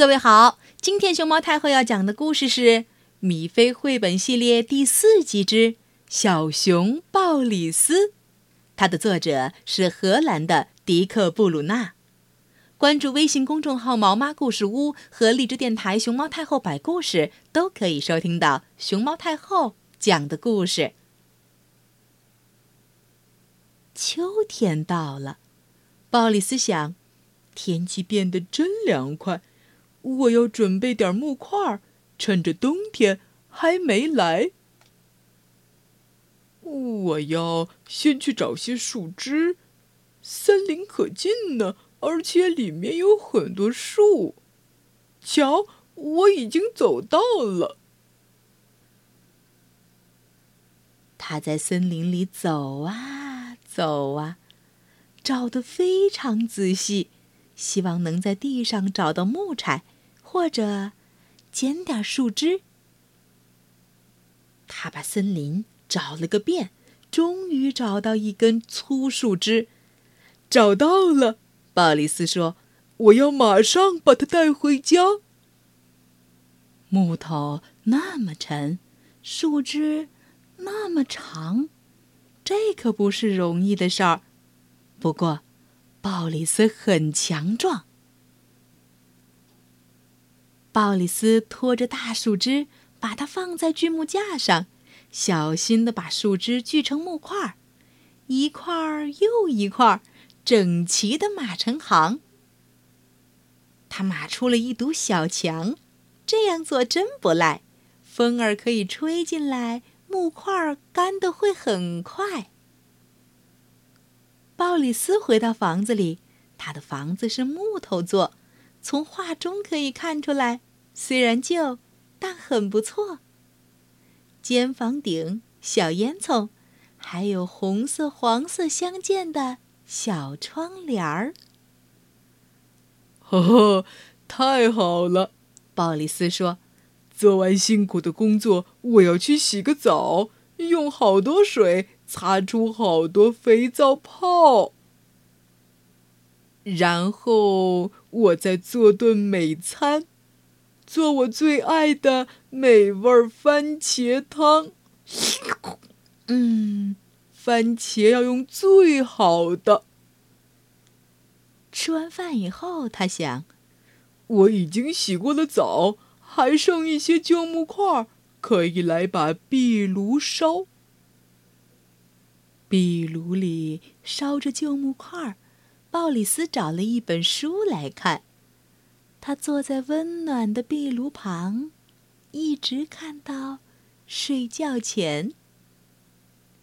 各位好，今天熊猫太后要讲的故事是《米菲绘本系列》第四集之《小熊鲍里斯》，它的作者是荷兰的迪克·布鲁纳。关注微信公众号“毛妈故事屋”和荔枝电台“熊猫太后摆故事”，都可以收听到熊猫太后讲的故事。秋天到了，鲍里斯想，天气变得真凉快。我要准备点木块，趁着冬天还没来。我要先去找些树枝，森林可近呢，而且里面有很多树。瞧，我已经走到了。他在森林里走啊走啊，找的非常仔细。希望能在地上找到木柴，或者捡点树枝。他把森林找了个遍，终于找到一根粗树枝。找到了，鲍里斯说：“我要马上把它带回家。”木头那么沉，树枝那么长，这可不是容易的事儿。不过，鲍里斯很强壮。鲍里斯拖着大树枝，把它放在锯木架上，小心地把树枝锯成木块，一块又一块，整齐地码成行。他码出了一堵小墙，这样做真不赖，风儿可以吹进来，木块干得会很快。鲍里斯回到房子里，他的房子是木头做，从画中可以看出来，虽然旧，但很不错。尖房顶、小烟囱，还有红色、黄色相间的小窗帘儿。呵呵，太好了！鲍里斯说：“做完辛苦的工作，我要去洗个澡，用好多水。”擦出好多肥皂泡，然后我再做顿美餐，做我最爱的美味番茄汤。嗯，番茄要用最好的。吃完饭以后，他想，我已经洗过了澡，还剩一些旧木块，可以来把壁炉烧。壁炉里烧着旧木块，鲍里斯找了一本书来看。他坐在温暖的壁炉旁，一直看到睡觉前。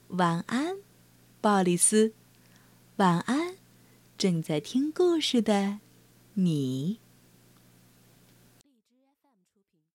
晚安，鲍里斯。晚安，正在听故事的你。